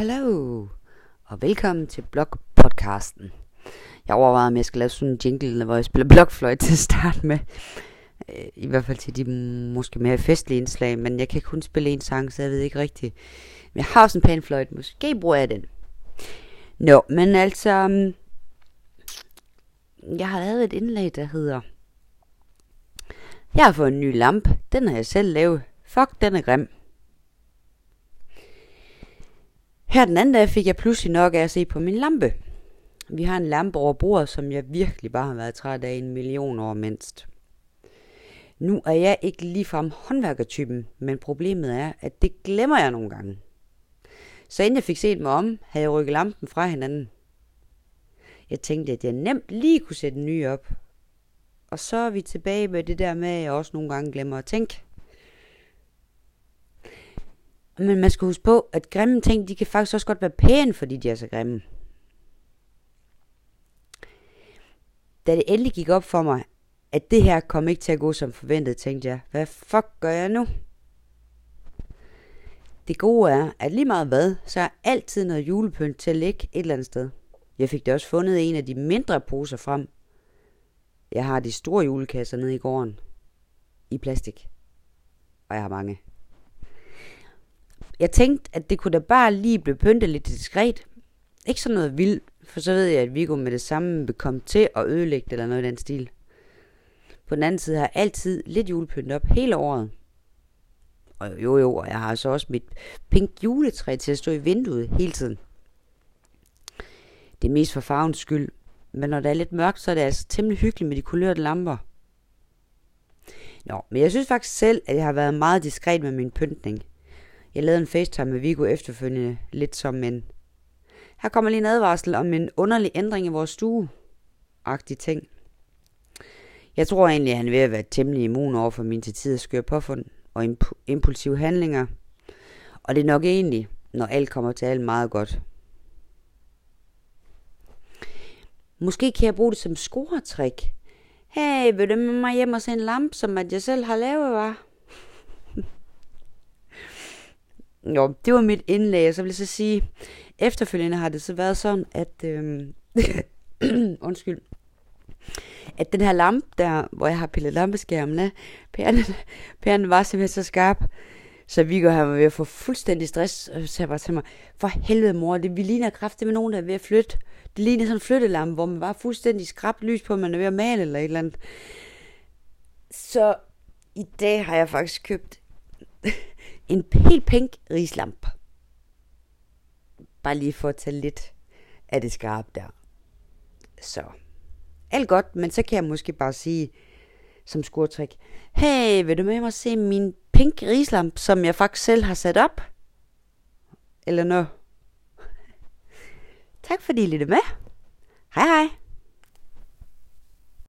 Hallo, og velkommen til Blog-podcasten. Jeg overvejede, om jeg skal lave sådan en jingle, hvor jeg spiller blokfløjt til at starte med. Øh, I hvert fald til de måske mere festlige indslag, men jeg kan kun spille en sang, så jeg ved ikke rigtigt. Men jeg har også en panfløjt, måske bruger jeg den. Nå, men altså, mm, jeg har lavet et indlæg, der hedder, jeg har fået en ny lampe, den har jeg selv lavet. Fuck, den er grim. Her den anden dag fik jeg pludselig nok af at se på min lampe. Vi har en lampe over bordet, som jeg virkelig bare har været træt af en million år mindst. Nu er jeg ikke ligefrem håndværkertypen, men problemet er, at det glemmer jeg nogle gange. Så inden jeg fik set mig om, havde jeg rykket lampen fra hinanden. Jeg tænkte, at jeg nemt lige kunne sætte en ny op. Og så er vi tilbage med det der med, at jeg også nogle gange glemmer at tænke. Men man skal huske på, at grimme ting, de kan faktisk også godt være pæne, fordi de er så grimme. Da det endelig gik op for mig, at det her kom ikke til at gå som forventet, tænkte jeg, hvad fuck gør jeg nu? Det gode er, at lige meget hvad, så er altid noget julepynt til at ligge et eller andet sted. Jeg fik det også fundet en af de mindre poser frem. Jeg har de store julekasser nede i gården. I plastik. Og jeg har mange. Jeg tænkte, at det kunne da bare lige blive pyntet lidt diskret. Ikke sådan noget vildt, for så ved jeg, at Viggo med det samme vil komme til at ødelægge det eller noget i den stil. På den anden side har jeg altid lidt julepynt op hele året. Og jo jo, og jeg har så også mit pink juletræ til at stå i vinduet hele tiden. Det er mest for farvens skyld, men når det er lidt mørkt, så er det altså temmelig hyggeligt med de kulørte lamper. Nå, men jeg synes faktisk selv, at jeg har været meget diskret med min pyntning. Jeg lavede en FaceTime med Vigo efterfølgende, lidt som en... Her kommer lige en advarsel om en underlig ændring i vores stue. Agtig ting. Jeg tror egentlig, at han er ved at være temmelig immun over for min til tider skøre påfund og imp- impulsive handlinger. Og det er nok egentlig, når alt kommer til alt, meget godt. Måske kan jeg bruge det som scoretrik. Hey, vil du med mig hjem og se en lampe, som at jeg selv har lavet, var? Jo, det var mit indlæg, og så vil jeg så sige, efterfølgende har det så været sådan, at, øh, undskyld, at den her lampe der, hvor jeg har pillet lampeskærmen af, pæren, pæren var simpelthen så skarp, så vi går her ved at få fuldstændig stress, og så jeg bare til mig, for helvede mor, det vi ligner kraft, det med nogen, der er ved at flytte. Det ligner sådan en flyttelampe, hvor man bare fuldstændig skrabt lys på, man er ved at male eller et eller andet. Så i dag har jeg faktisk købt en helt pink rislamp. Bare lige for at tage lidt af det skarpe der. Så alt godt, men så kan jeg måske bare sige som skurtrik, hey, vil du med mig se min pink rislamp, som jeg faktisk selv har sat op? Eller noget? Tak fordi I lyttede med. Hej hej.